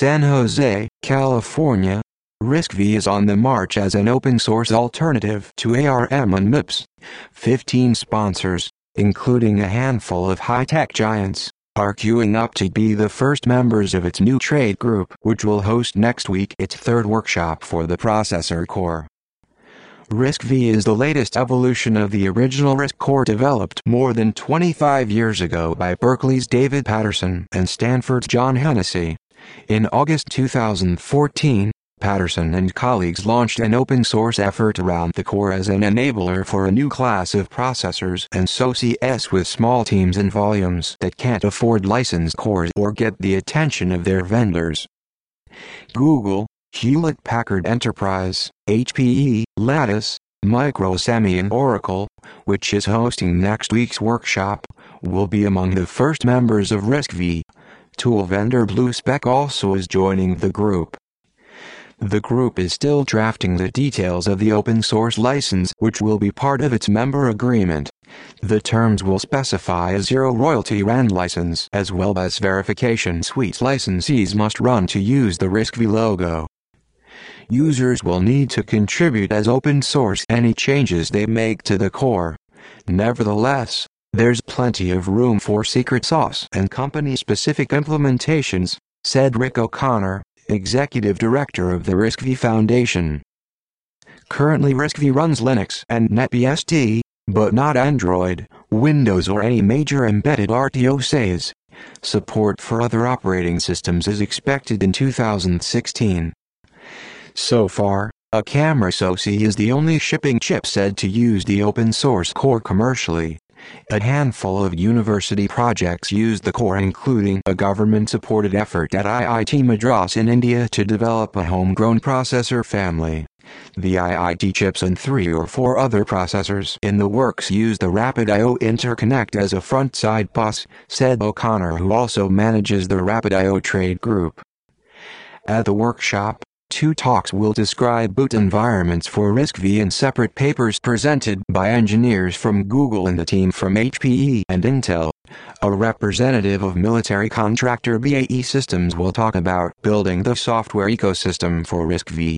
San Jose, California. RISC-V is on the march as an open-source alternative to ARM and MIPS. 15 sponsors, including a handful of high-tech giants, are queuing up to be the first members of its new trade group, which will host next week its third workshop for the processor core. RISC-V is the latest evolution of the original RISC core developed more than 25 years ago by Berkeley's David Patterson and Stanford's John Hennessy. In August 2014, Patterson and colleagues launched an open source effort around the core as an enabler for a new class of processors and SoCs with small teams and volumes that can't afford licensed cores or get the attention of their vendors. Google, Hewlett Packard Enterprise, HPE, Lattice, Microsemi and Oracle, which is hosting next week's workshop, will be among the first members of RISC-V. Tool vendor BlueSpec also is joining the group. The group is still drafting the details of the open source license which will be part of its member agreement. The terms will specify a zero royalty RAND license as well as verification suites licensees must run to use the RISC-V logo. Users will need to contribute as open source any changes they make to the core. Nevertheless, there's plenty of room for secret sauce and company-specific implementations, said Rick O'Connor, Executive Director of the RISC-V Foundation. Currently RISC-V runs Linux and NetBSD, but not Android, Windows or any major embedded RTOSs. Support for other operating systems is expected in 2016. So far, a camera SoC is the only shipping chip said to use the open source core commercially. A handful of university projects use the core including a government-supported effort at IIT Madras in India to develop a homegrown processor family. The IIT chips and three or four other processors in the works use the Rapid I.O. interconnect as a front-side bus, said O'Connor who also manages the Rapid I.O. trade group. At the workshop, Two talks will describe boot environments for RISC-V in separate papers presented by engineers from Google and the team from HPE and Intel. A representative of military contractor BAE Systems will talk about building the software ecosystem for RISC-V.